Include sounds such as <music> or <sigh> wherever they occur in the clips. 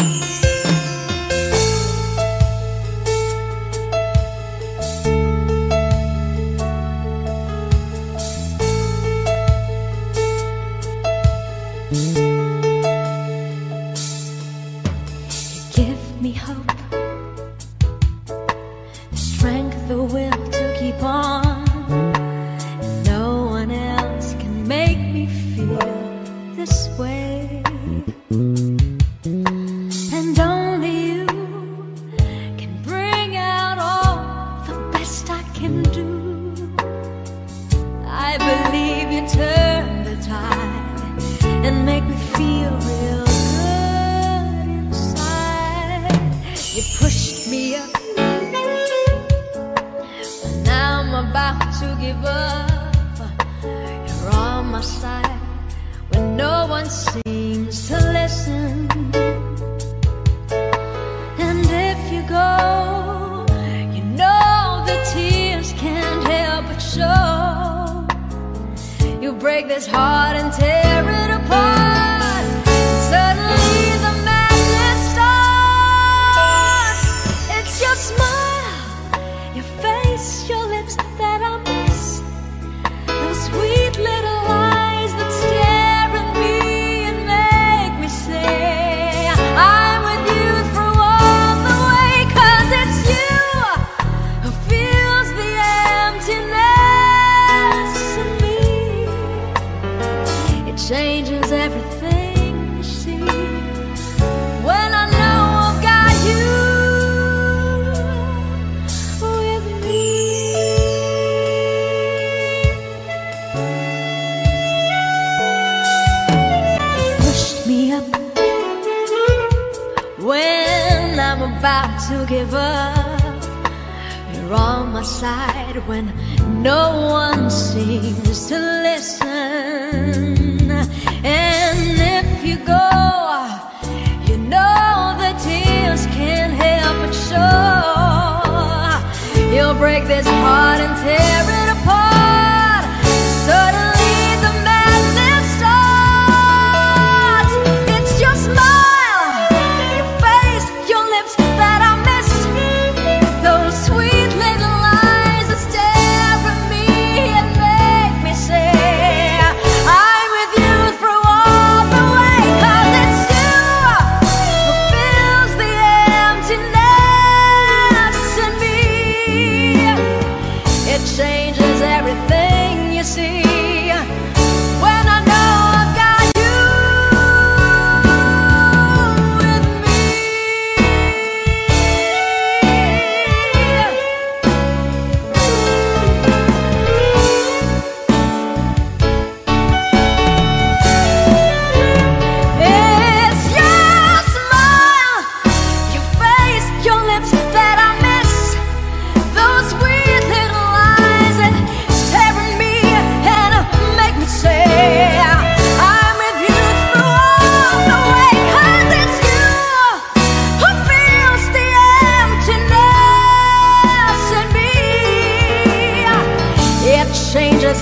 Give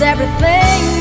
everything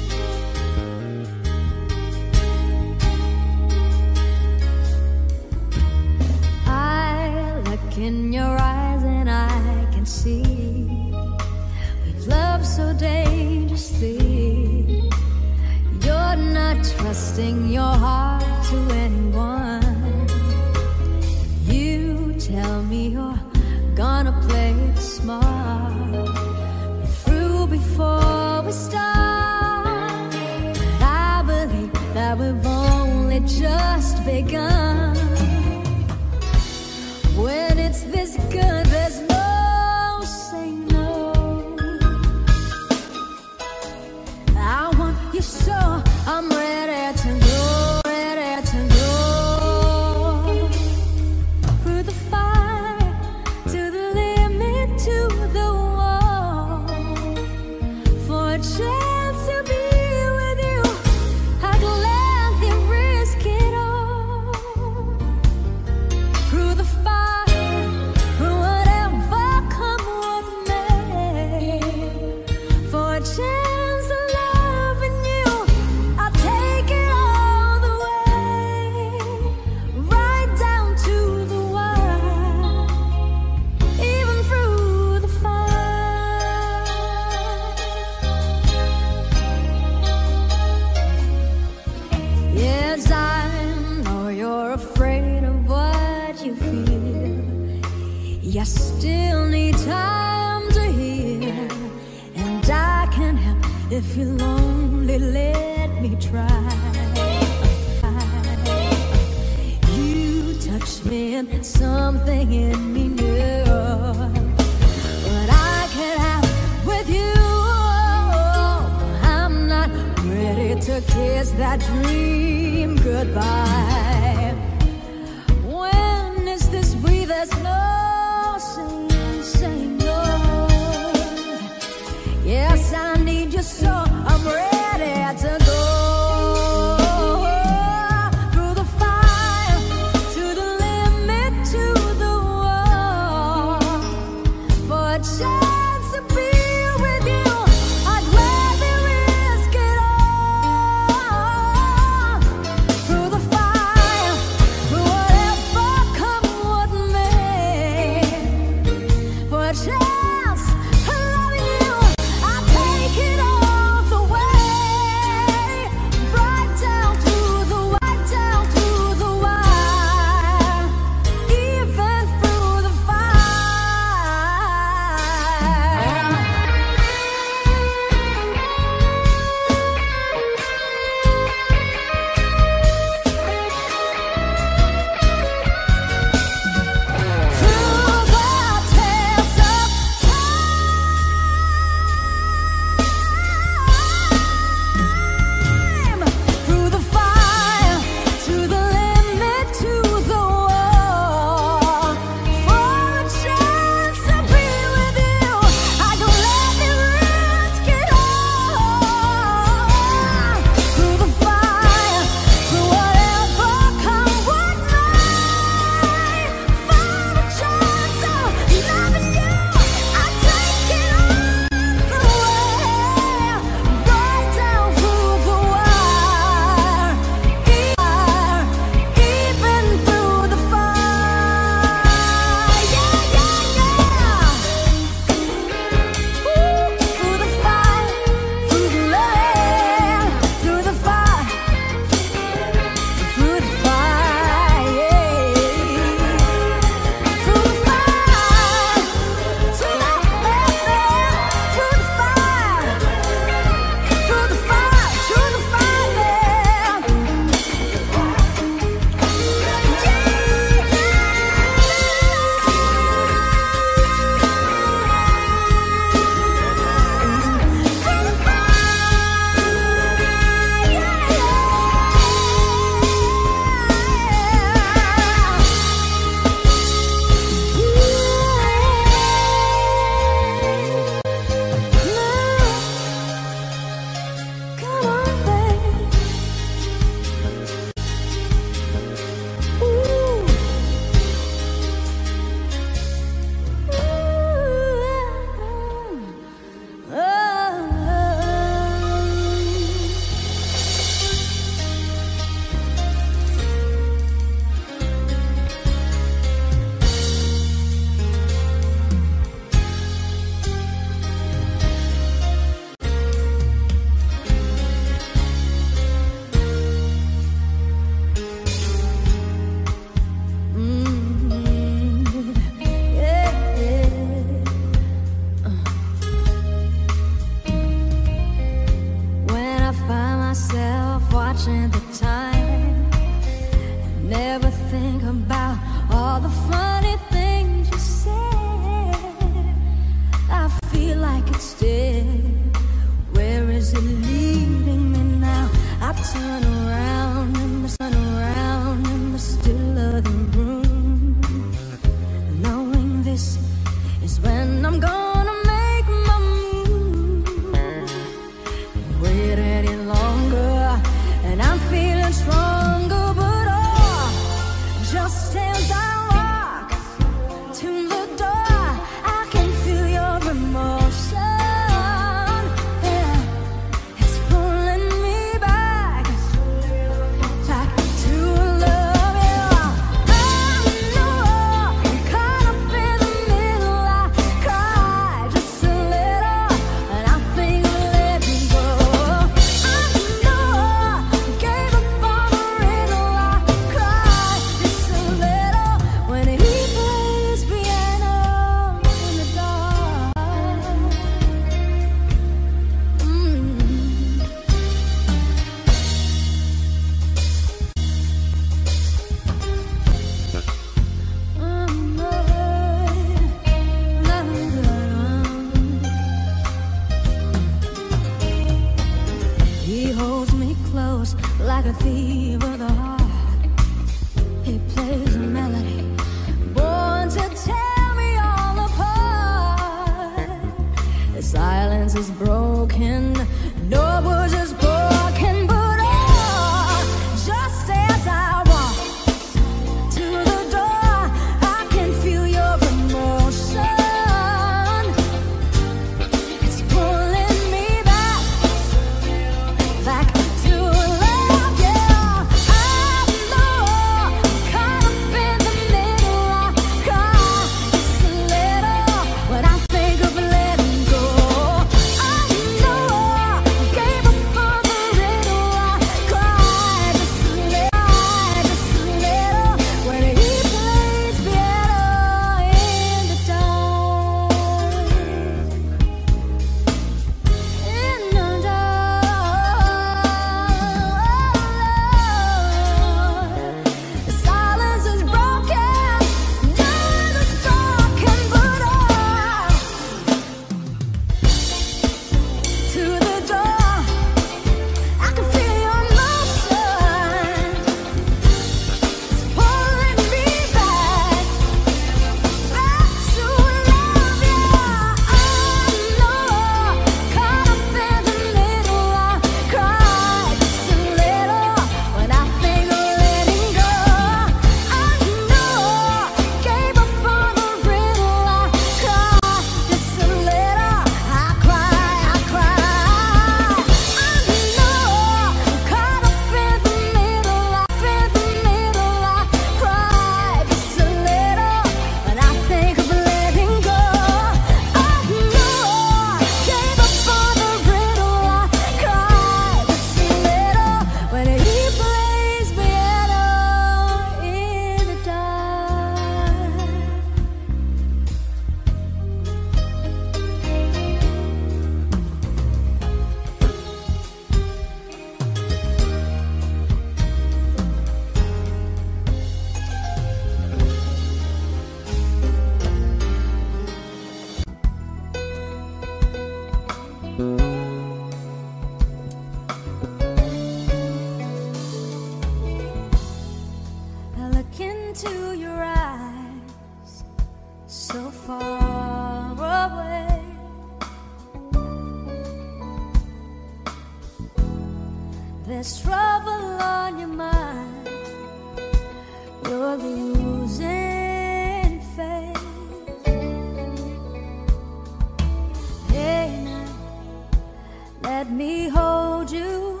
hold you,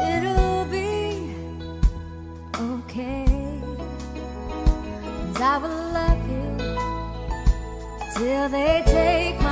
it'll be okay. Cause I will love you till they take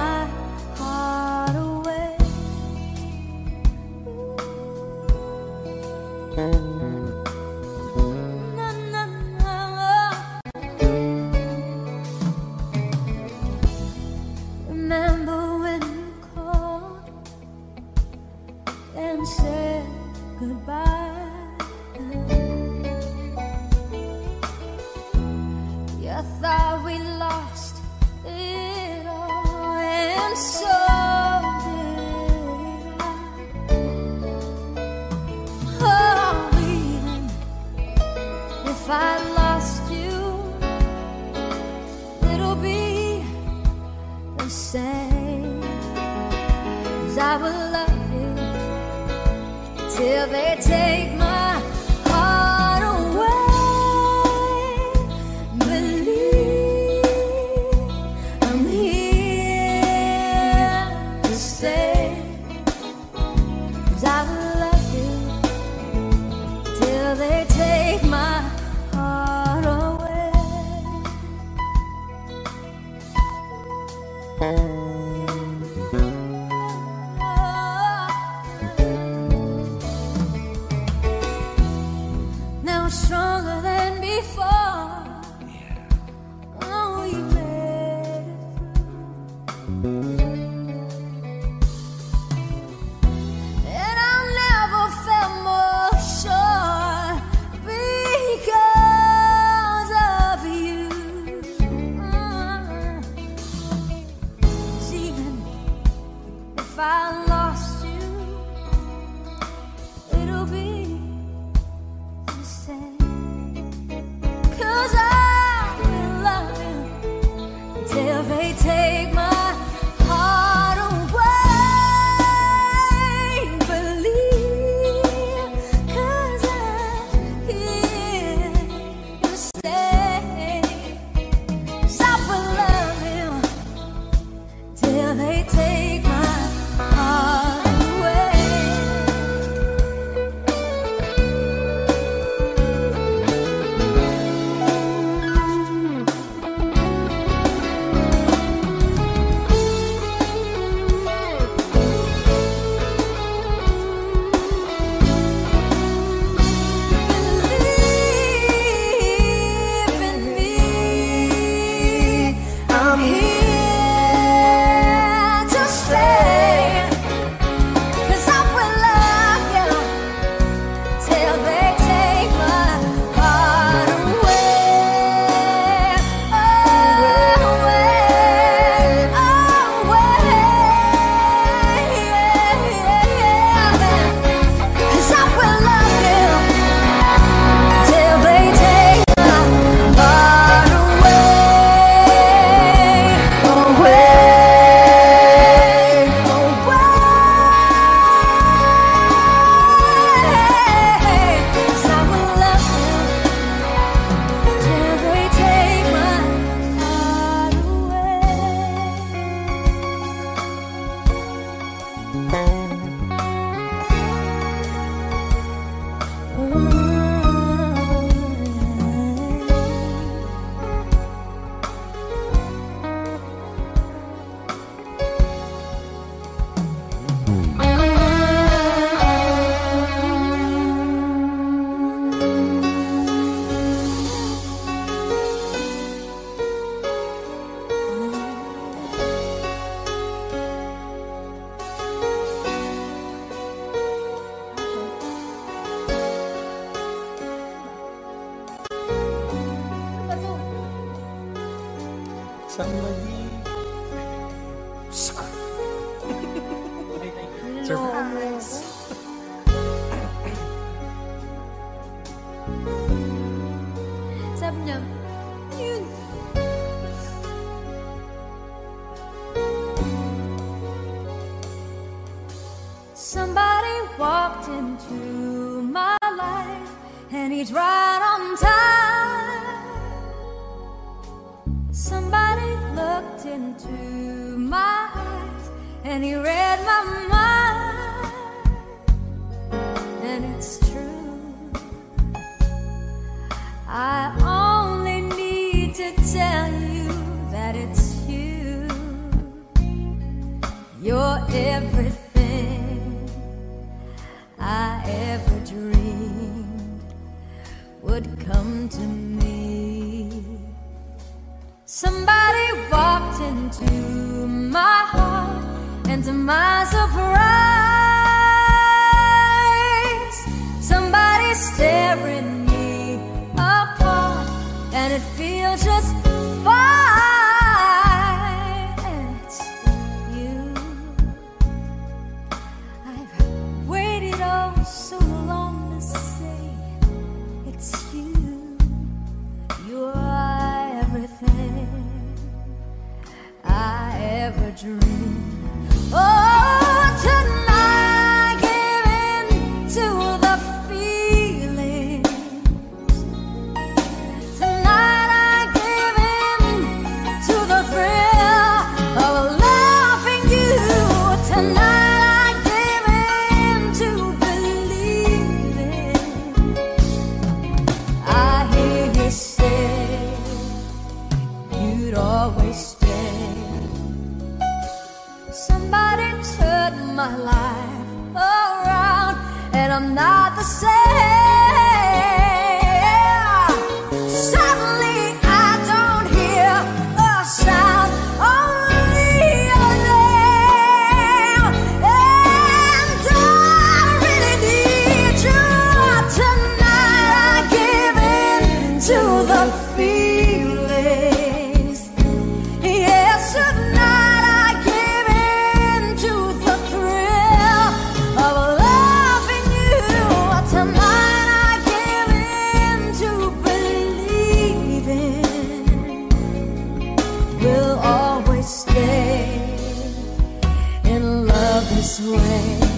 this way.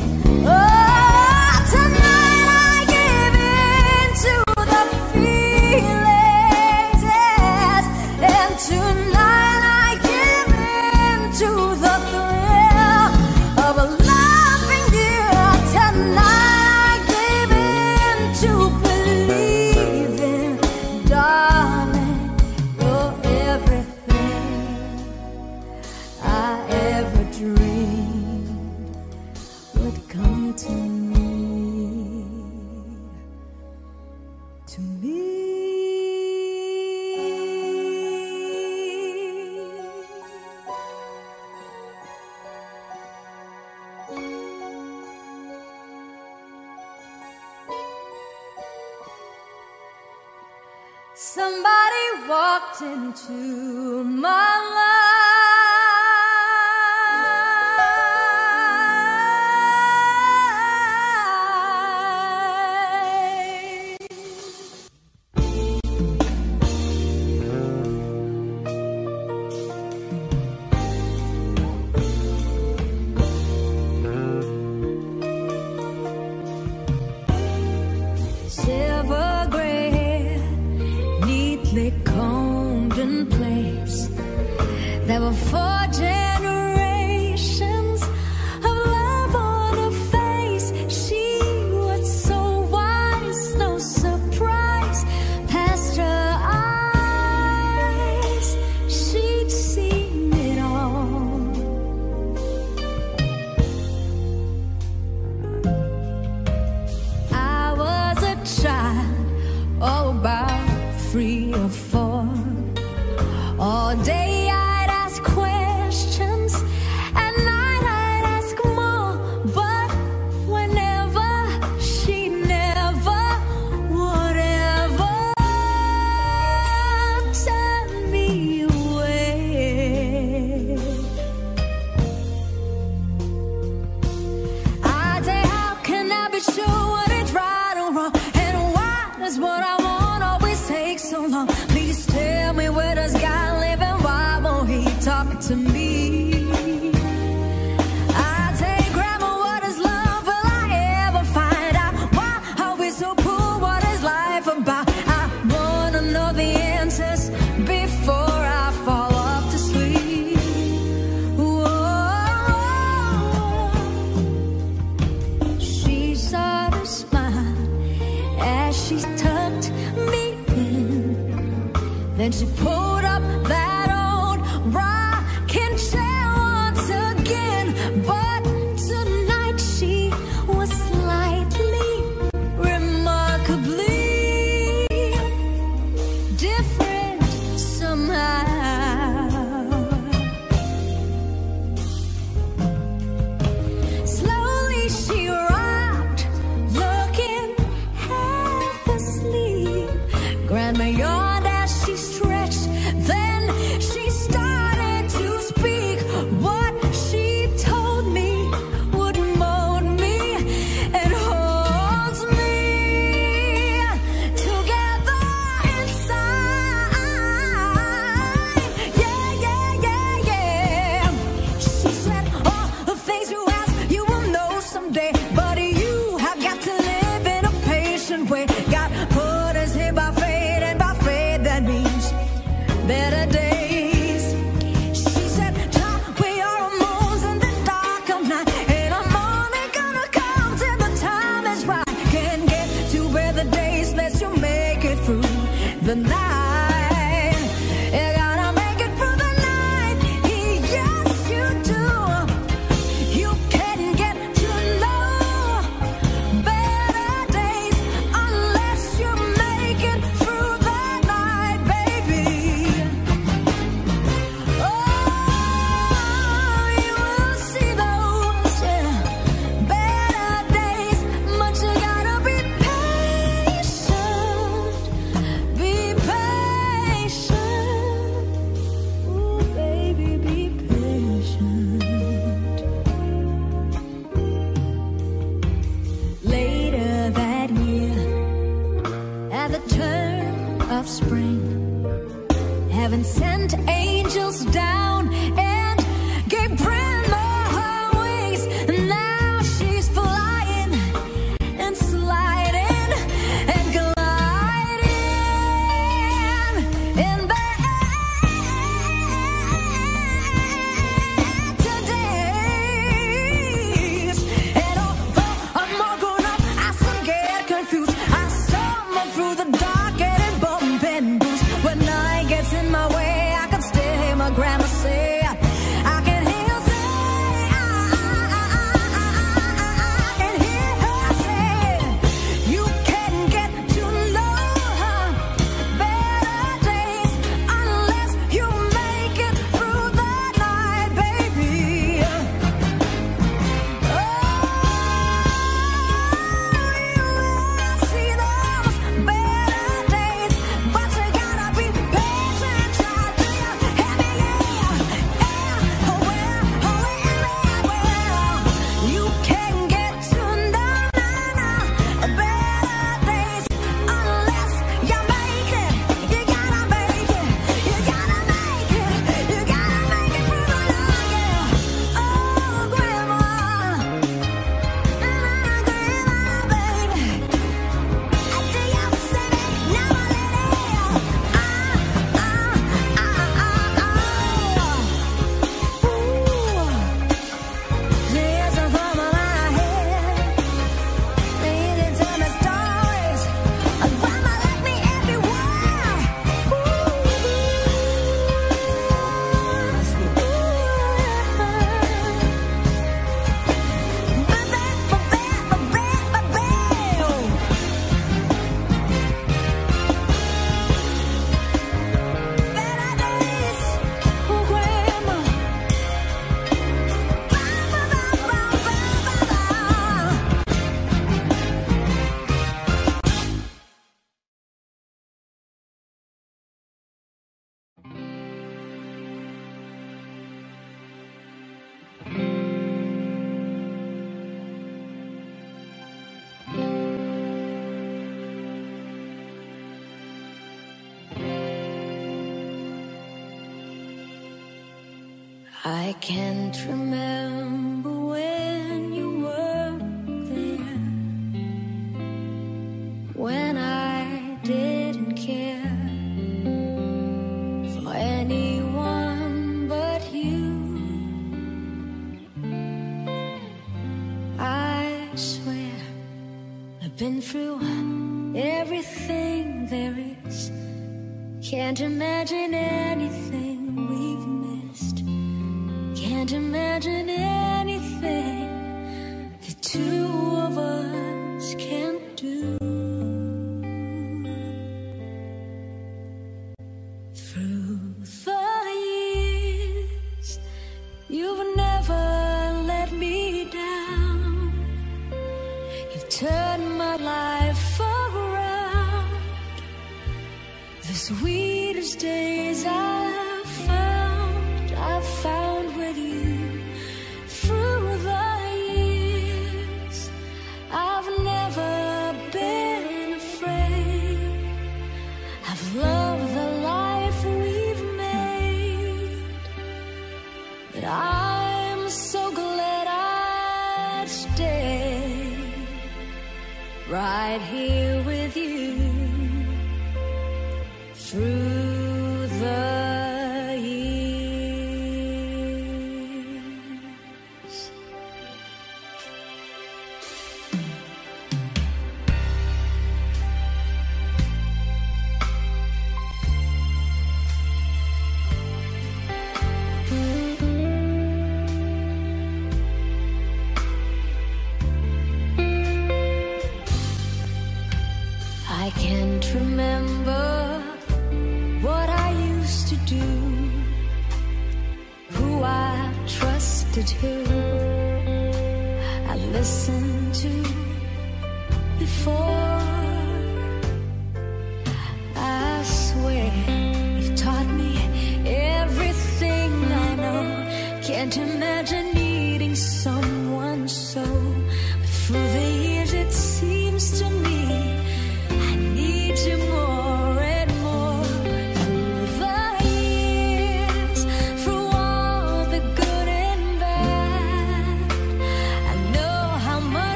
Walked I can't remember when you were there, when I didn't care for anyone but you. I swear I've been through everything there is, can't imagine anything can't imagine it.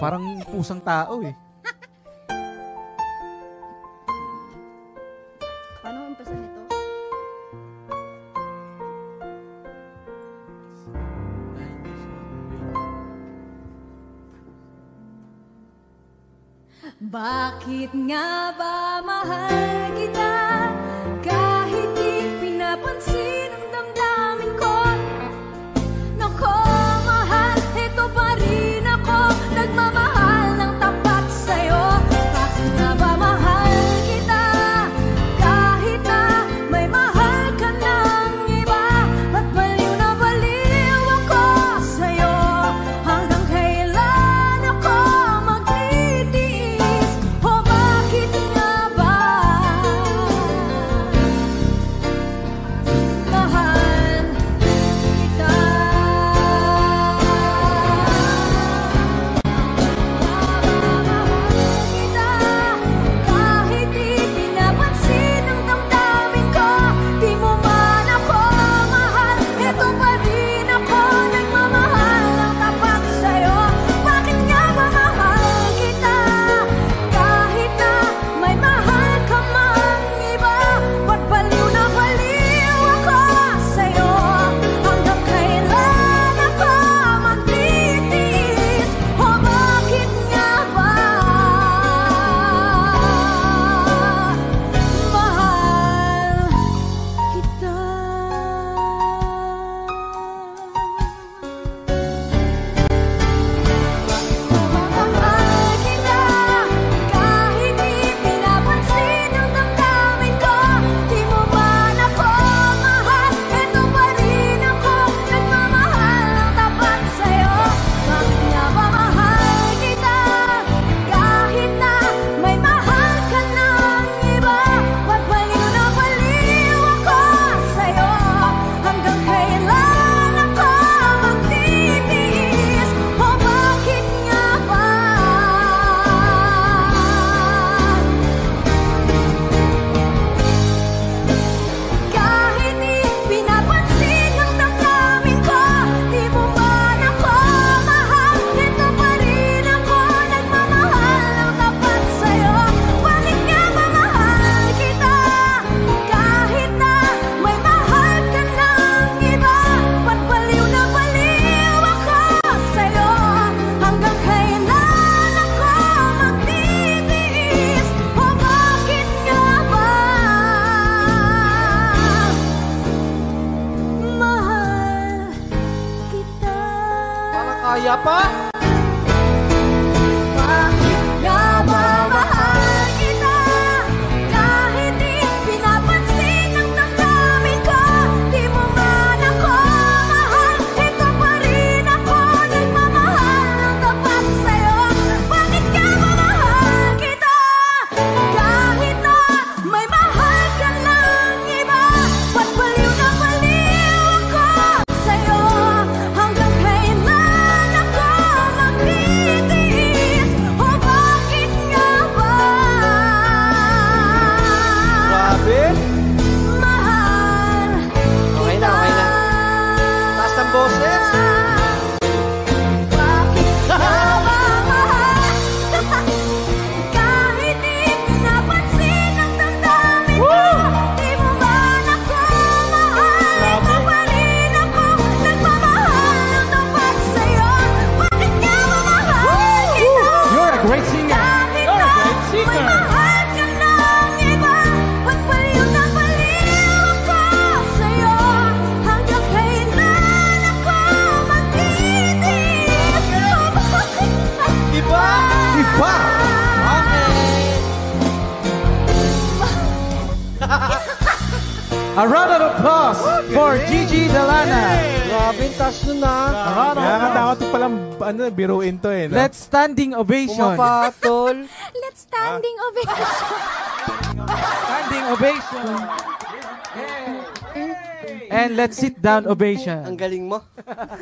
Parang pusang tao eh. biruin to eh. No? Let's standing ovation. Pumapatol. <laughs> Let's standing ah. ovation. standing ovation. And let's sit down, Obeisha. Ang galing mo.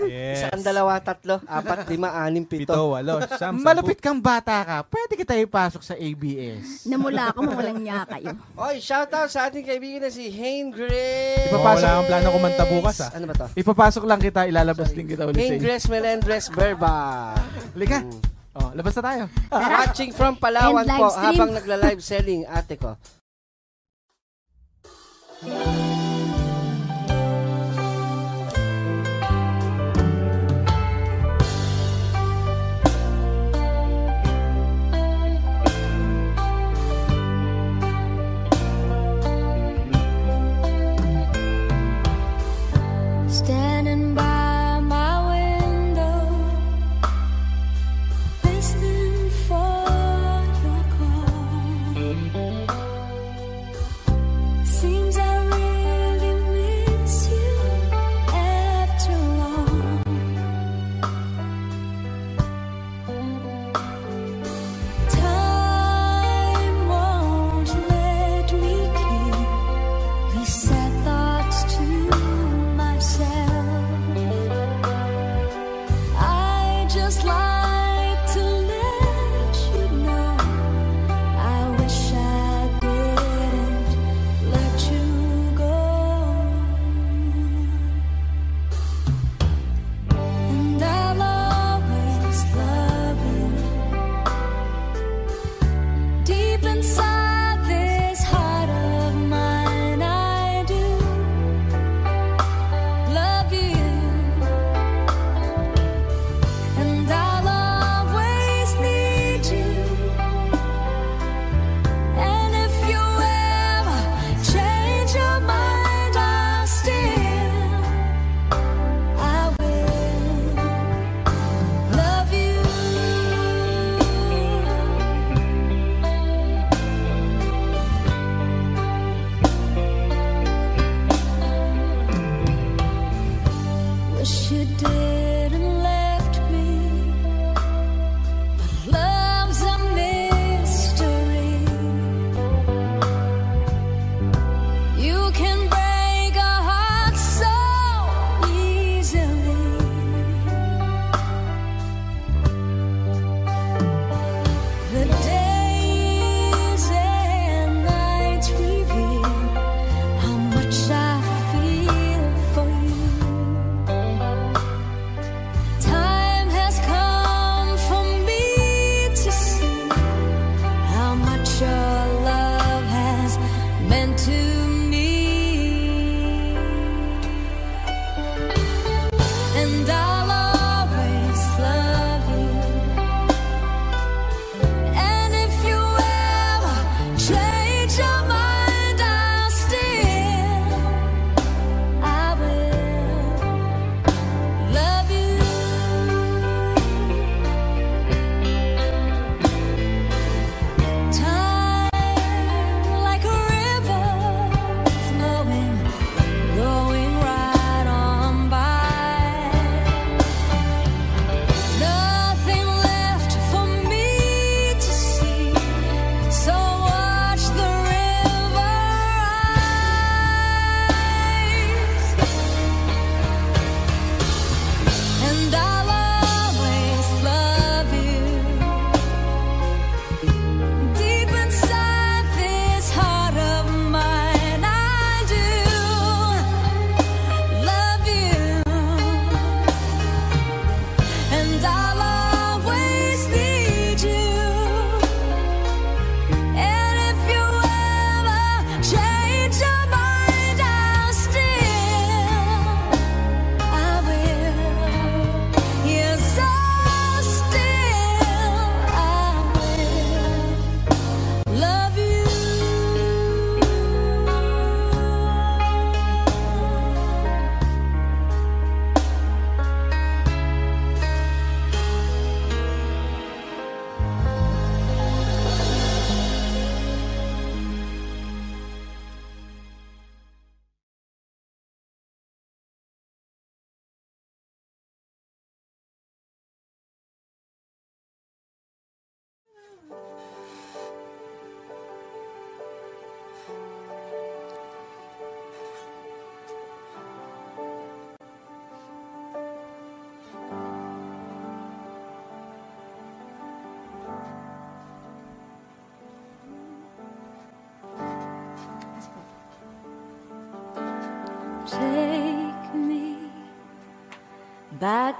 Yes. Isang, dalawa, tatlo, apat, lima, anim, pito. Pito, walo, siyam. Malupit kang bata ka. Pwede kita ipasok sa ABS. Namula ako, mawalang niya kayo. Oy, shoutout sa ating kaibigan na si Hain Grace. Oh, Papasok. wala akong plano kumanta bukas ah. Ano ba to? Ipapasok lang kita, ilalabas din kita ulit sa Hain inyo. Grace Melendres Berba. Halika. Mm. Oh, labas na tayo. <laughs> Watching from Palawan po habang nagla-live selling ate ko.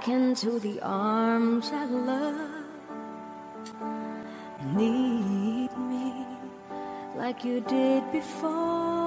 into the arms I love. Need me like you did before.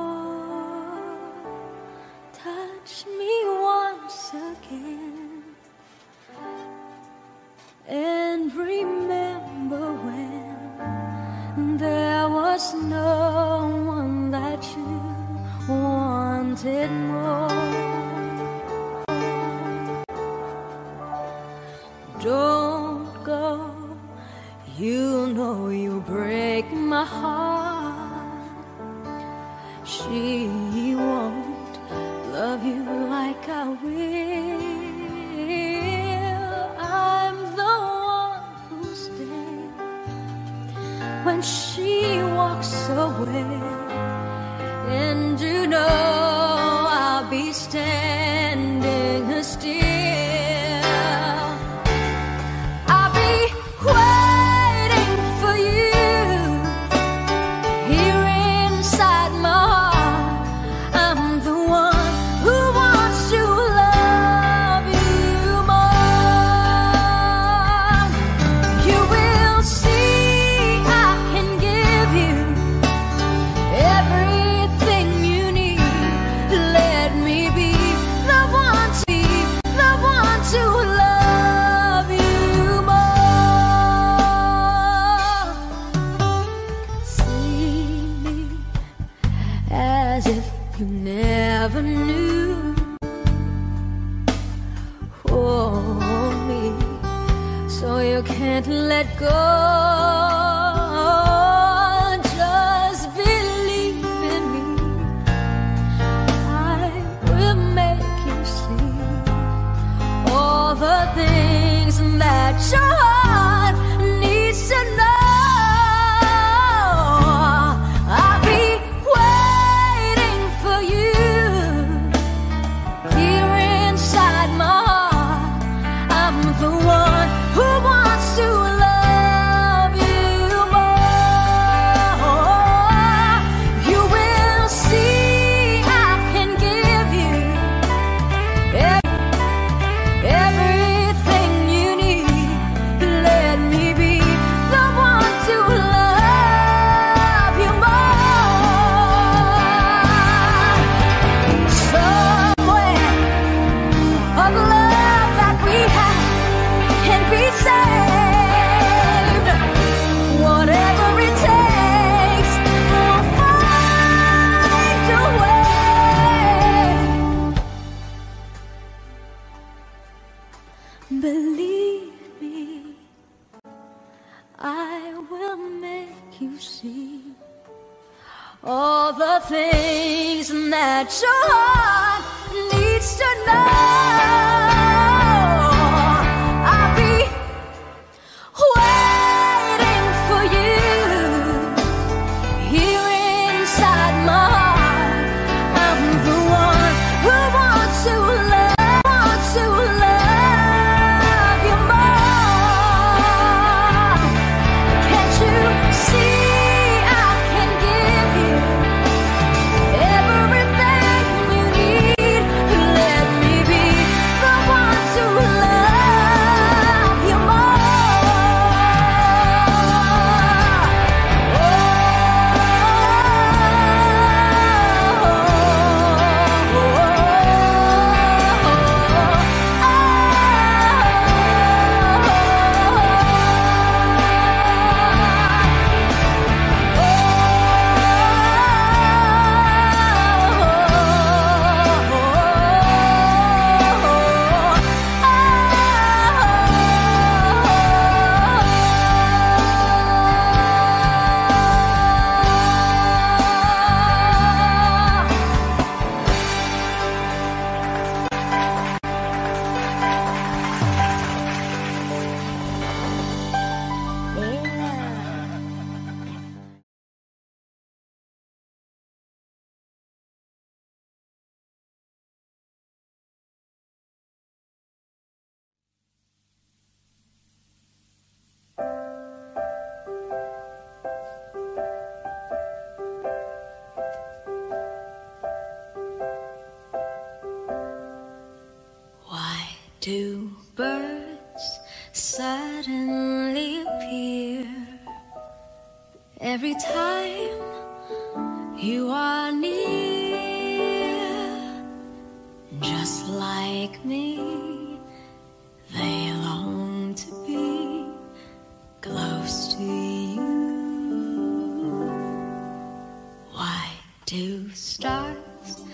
Stars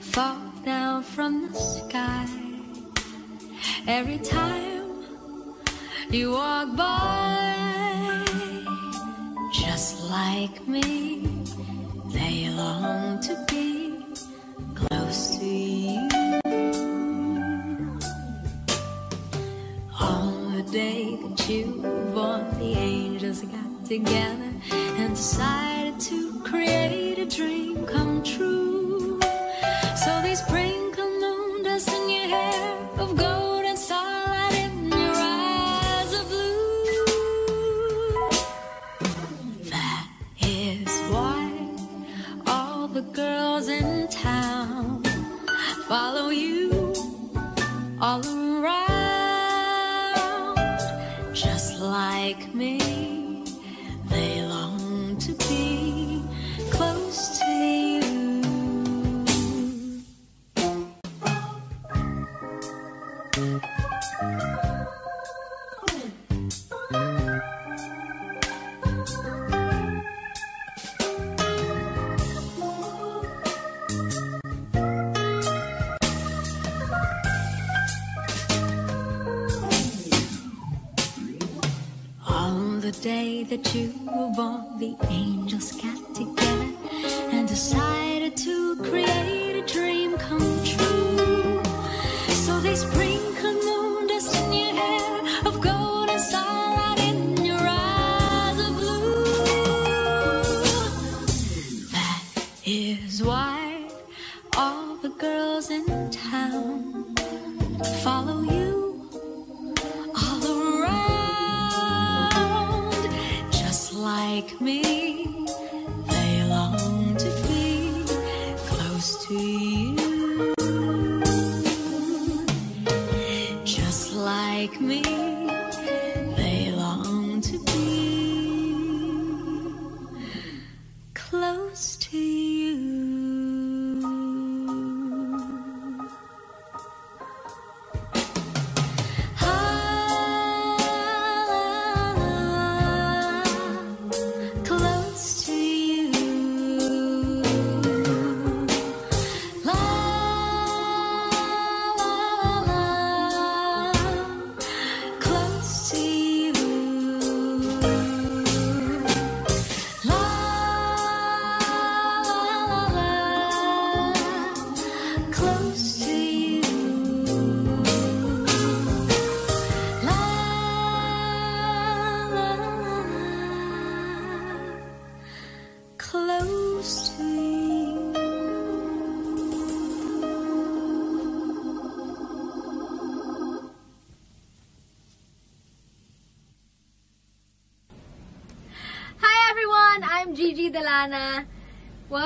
fall down from the sky every time you walk by? Just like me, they long to be close to you. On the day that you were born, the angels got together and decided to create dream come true. That you were born, the angels got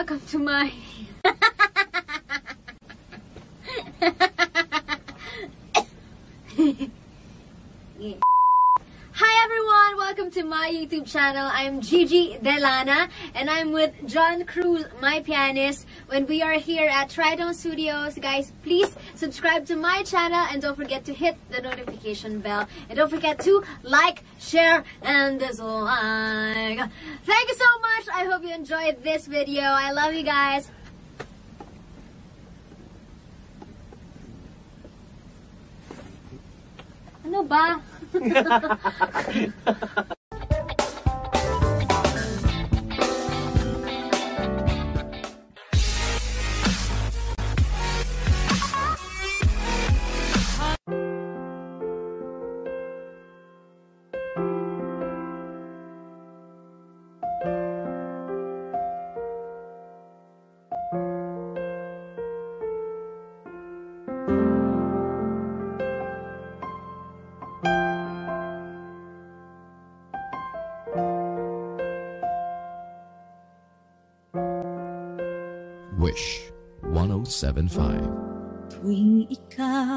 Welcome to my Hi everyone, welcome to my YouTube channel. I'm Gigi De Lana and I'm with John Cruz, my pianist. When we are here at Tridon Studios, guys, please subscribe to my channel and don't forget to hit the notification bell. And don't forget to like, share, and dislike. Thank you so much. I hope you enjoyed this video. I love you guys. Ano ba? <laughs> <laughs> 1075. Tuwing ikaw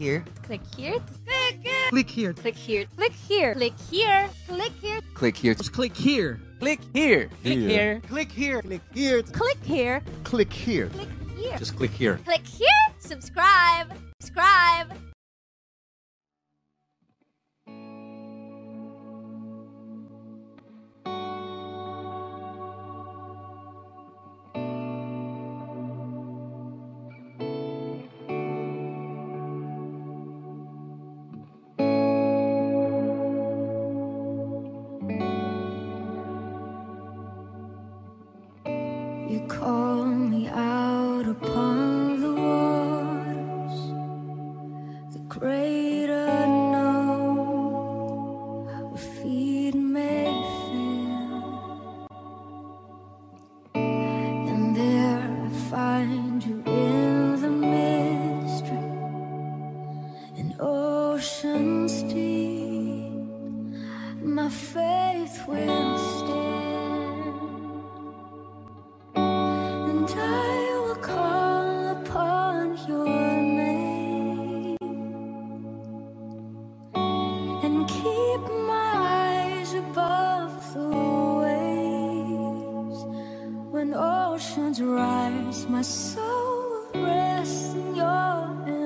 here. Click here. Click here. Click here. Click here. Click here. Click here. Click here. Click here. Click here. Click here. Click here. Click here. Click here. Click here. Click here. Just click here. Click here. Subscribe. Subscribe. My soul will rest in your embrace.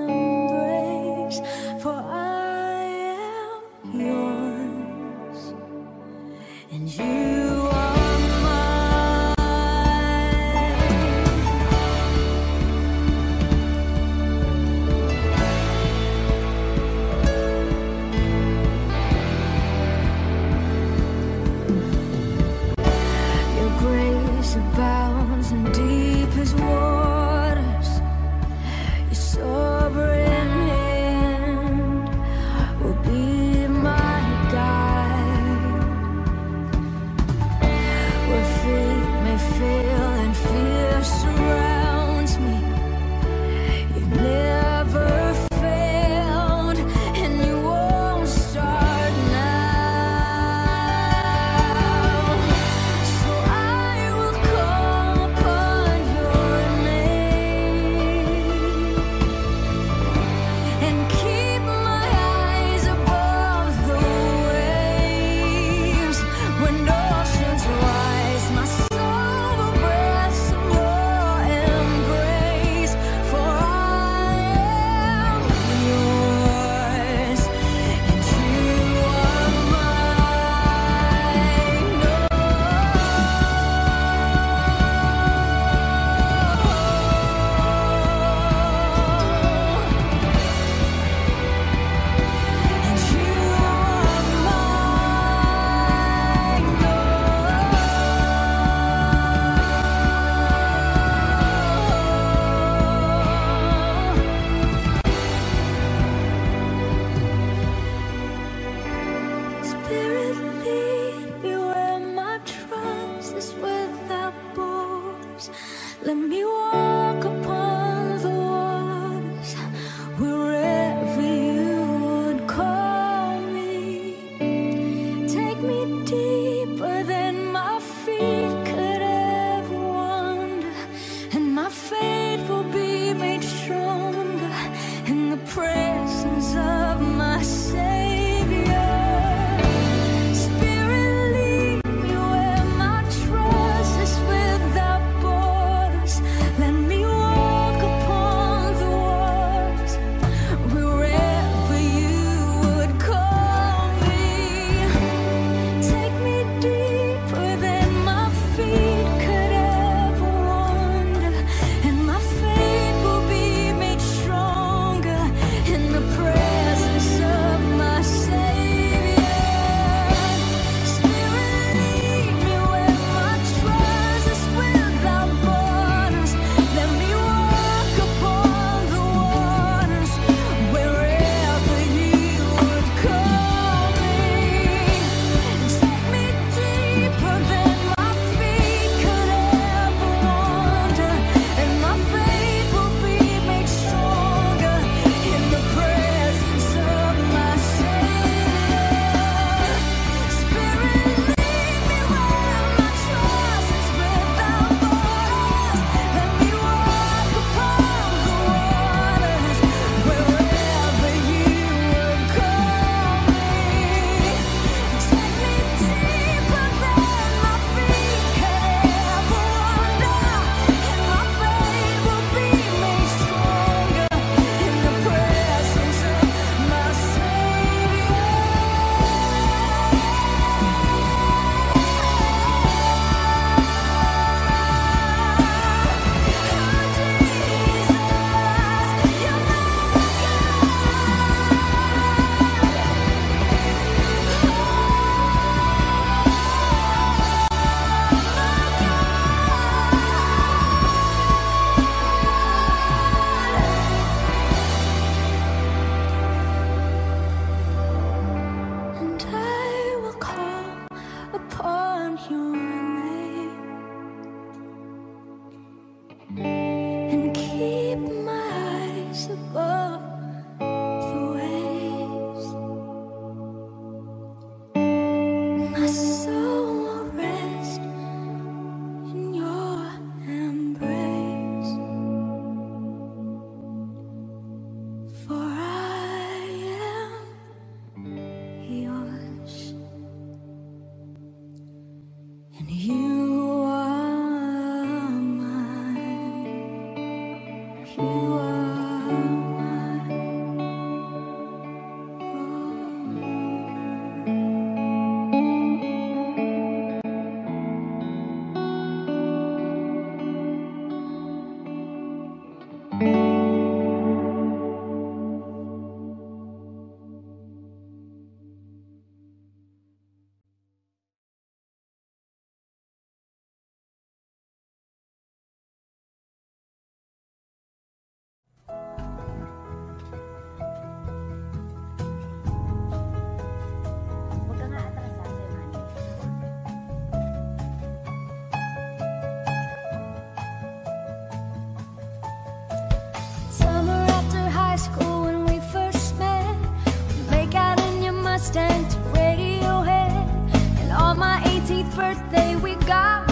Birthday, we got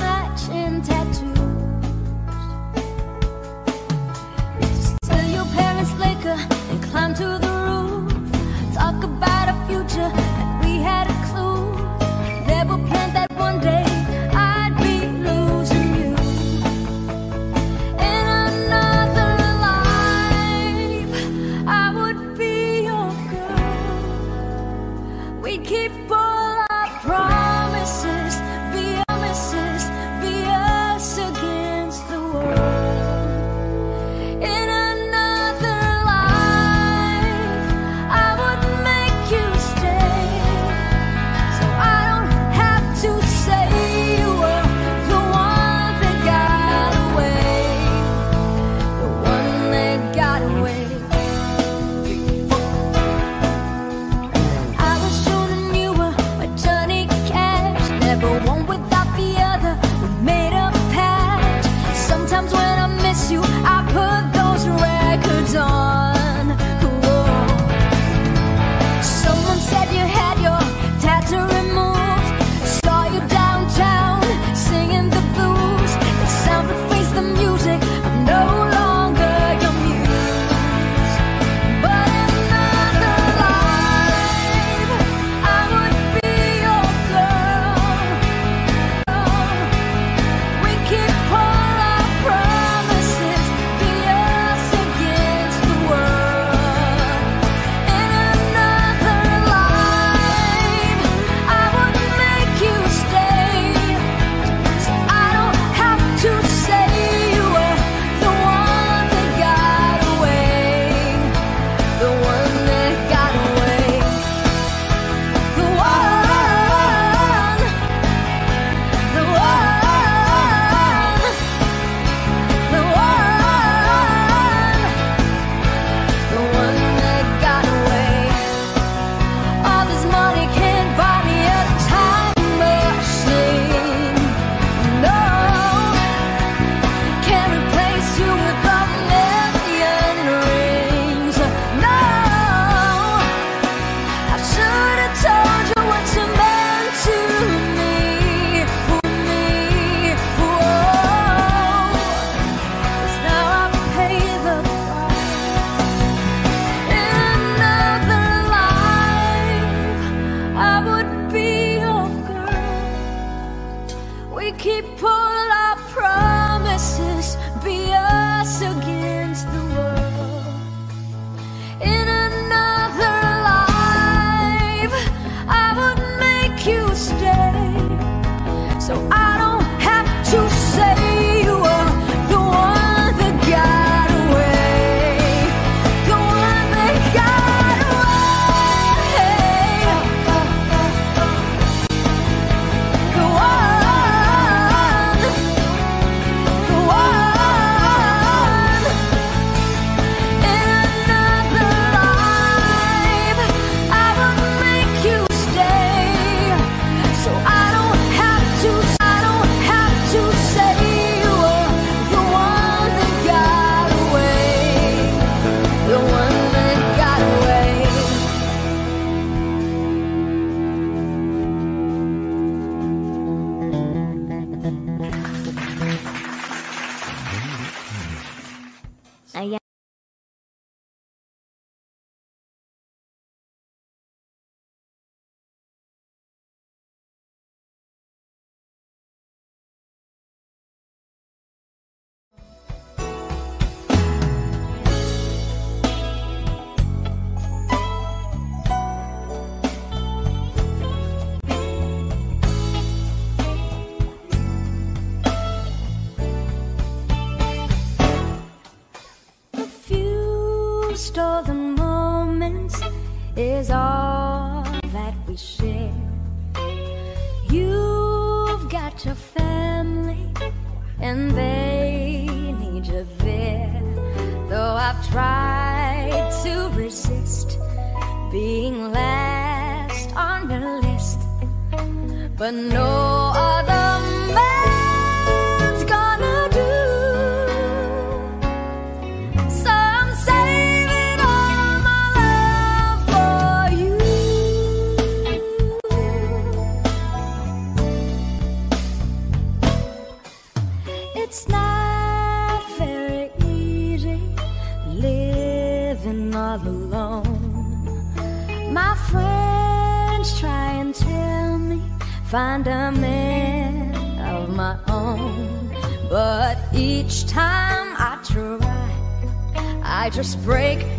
Christmas break.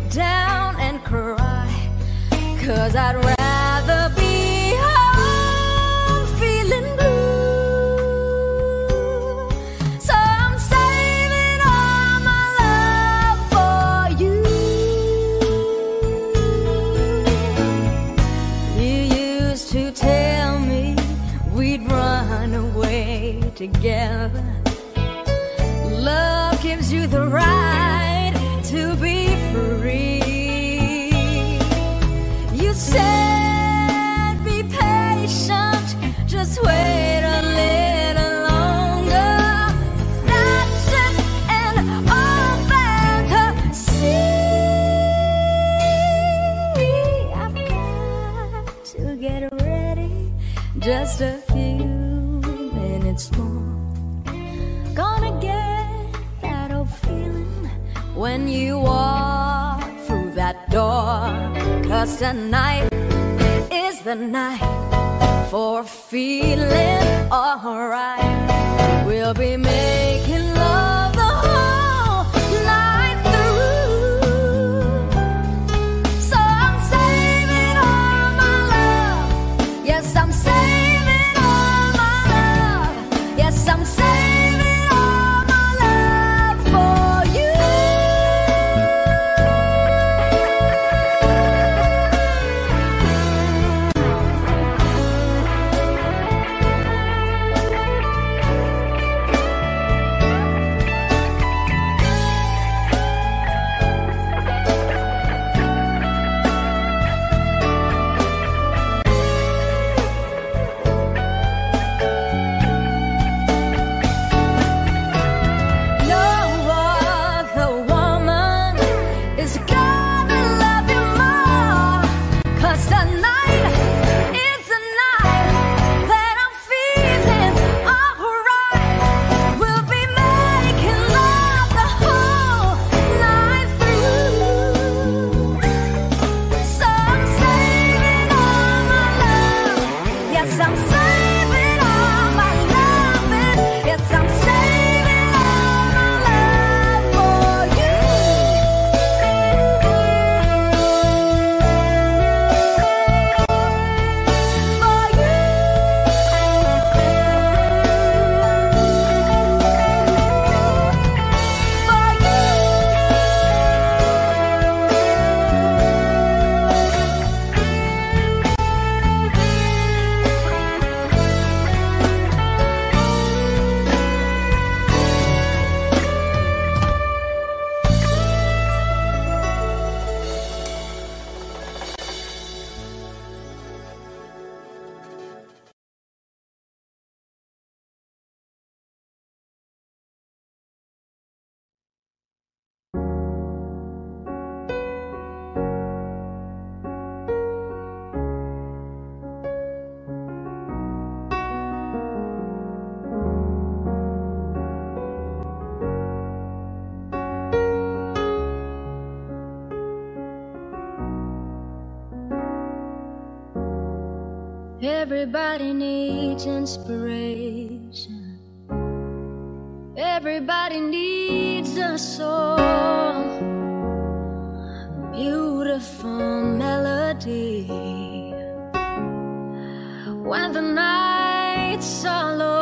Everybody needs inspiration. Everybody needs a song, beautiful melody. When the nights are.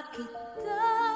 Kailangan ba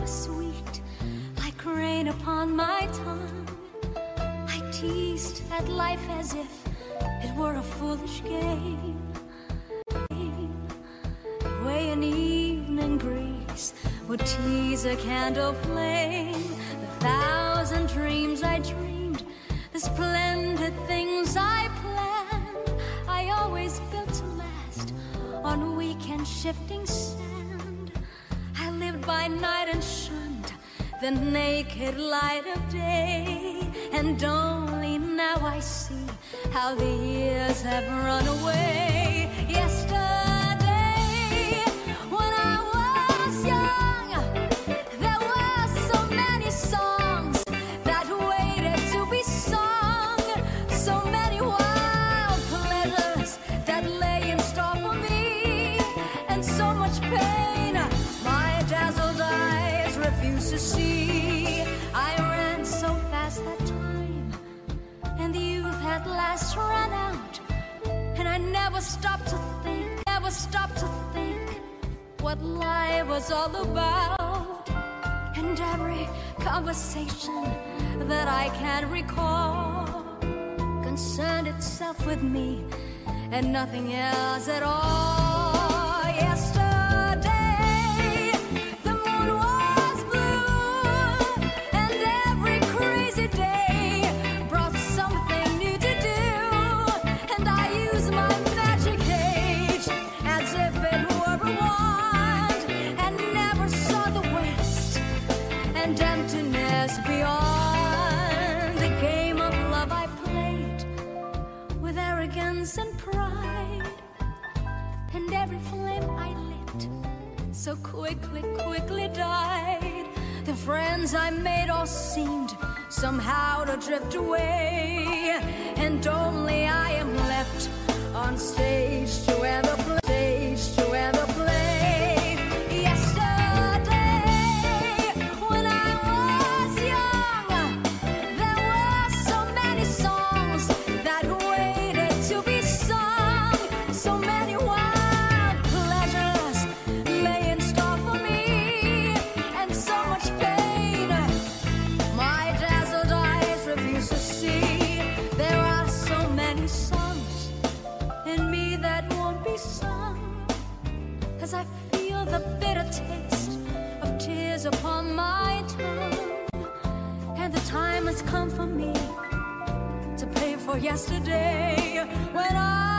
was sweet, like rain upon my tongue. I teased at life as if it were a foolish game. The way an evening breeze would tease a candle flame, the thousand dreams I dreamed, the splendid things I planned. I always built to last on weak and shifting sand. By night and shunned the naked light of day. And only now I see how the years have run away. Last ran out, and I never stopped to think, never stopped to think what life was all about. And every conversation that I can recall concerned itself with me and nothing else at all. so quickly, quickly died. The friends I made all seemed somehow to drift away, and only I am left on stage to ever the play. me to pay for yesterday when I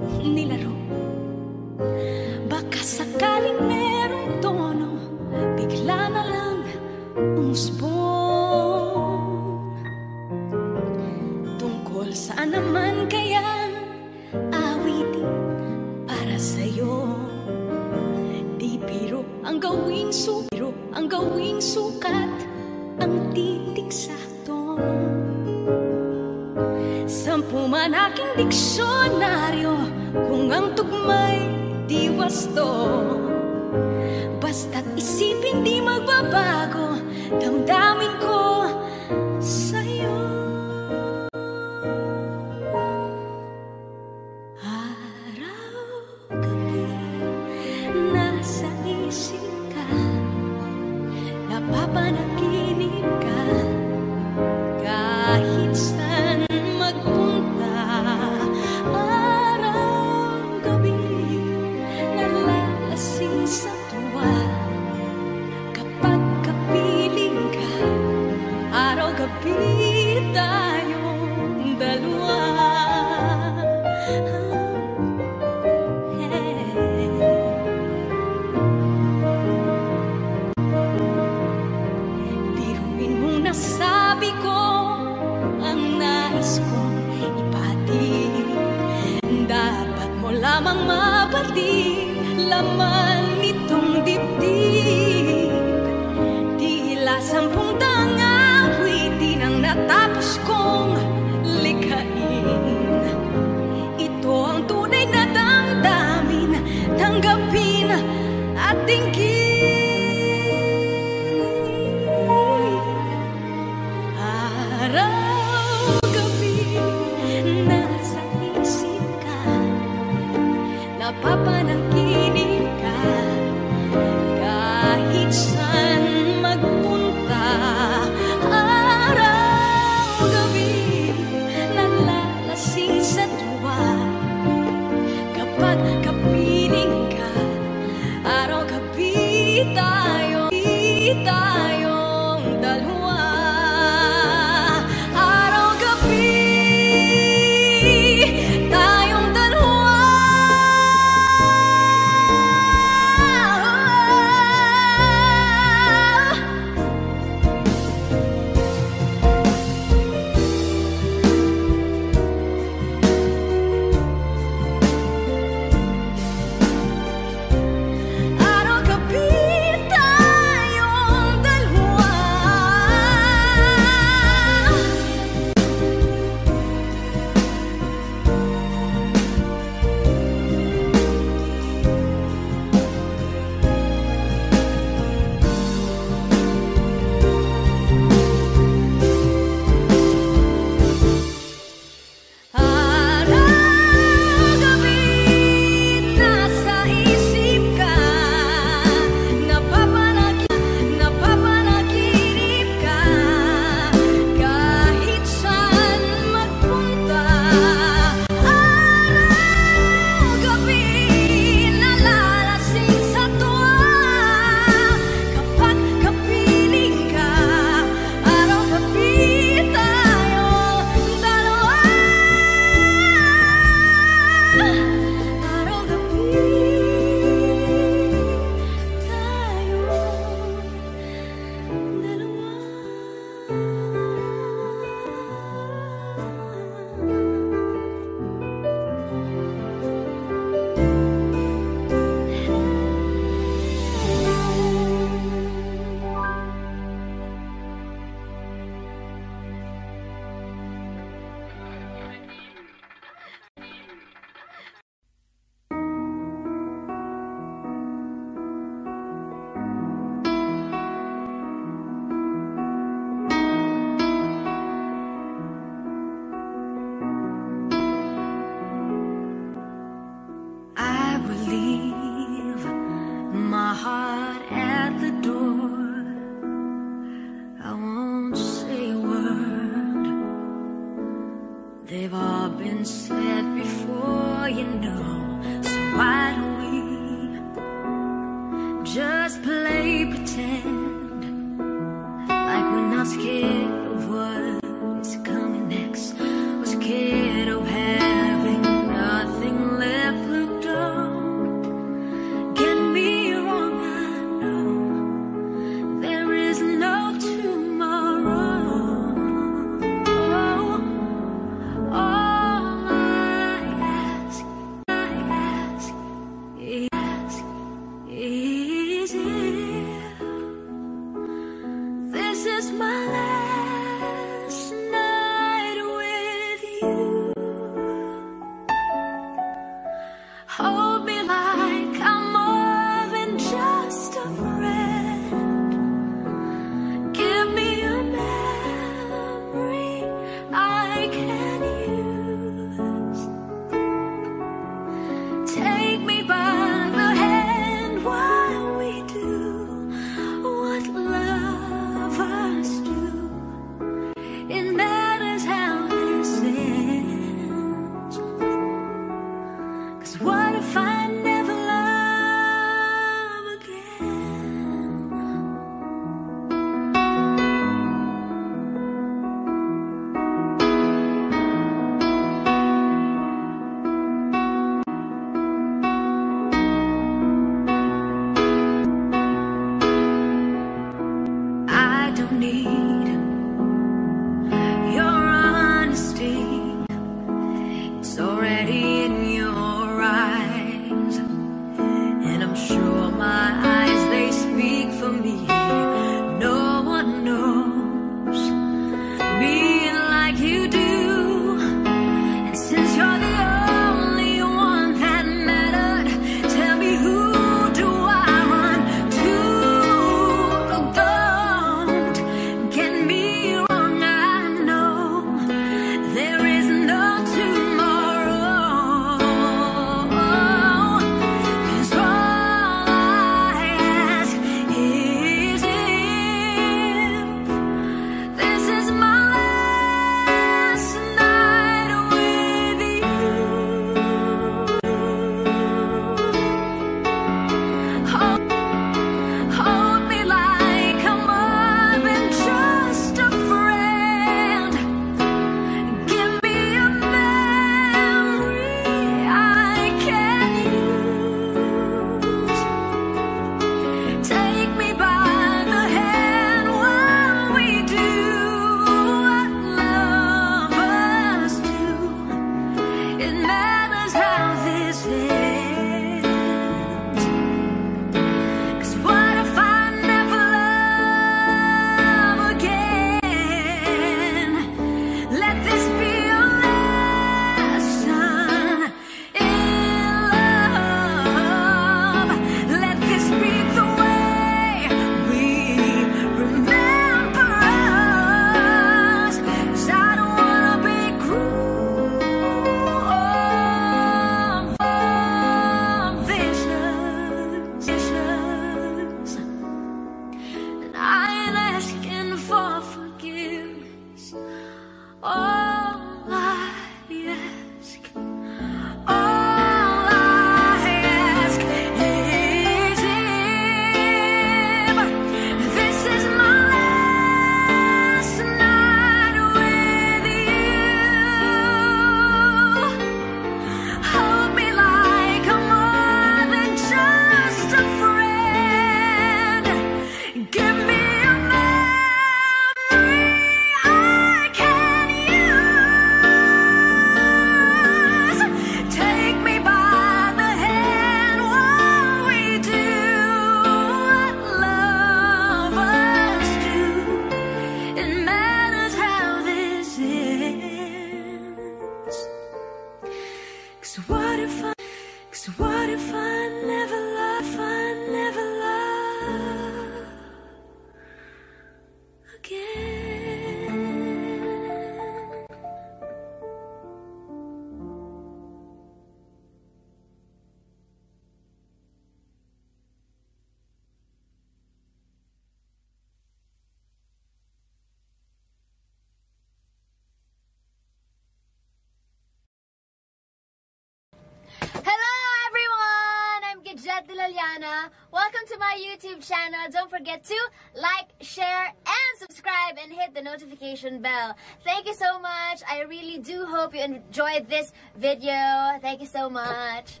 Thank you so much. I really do hope you enjoyed this video. Thank you so much.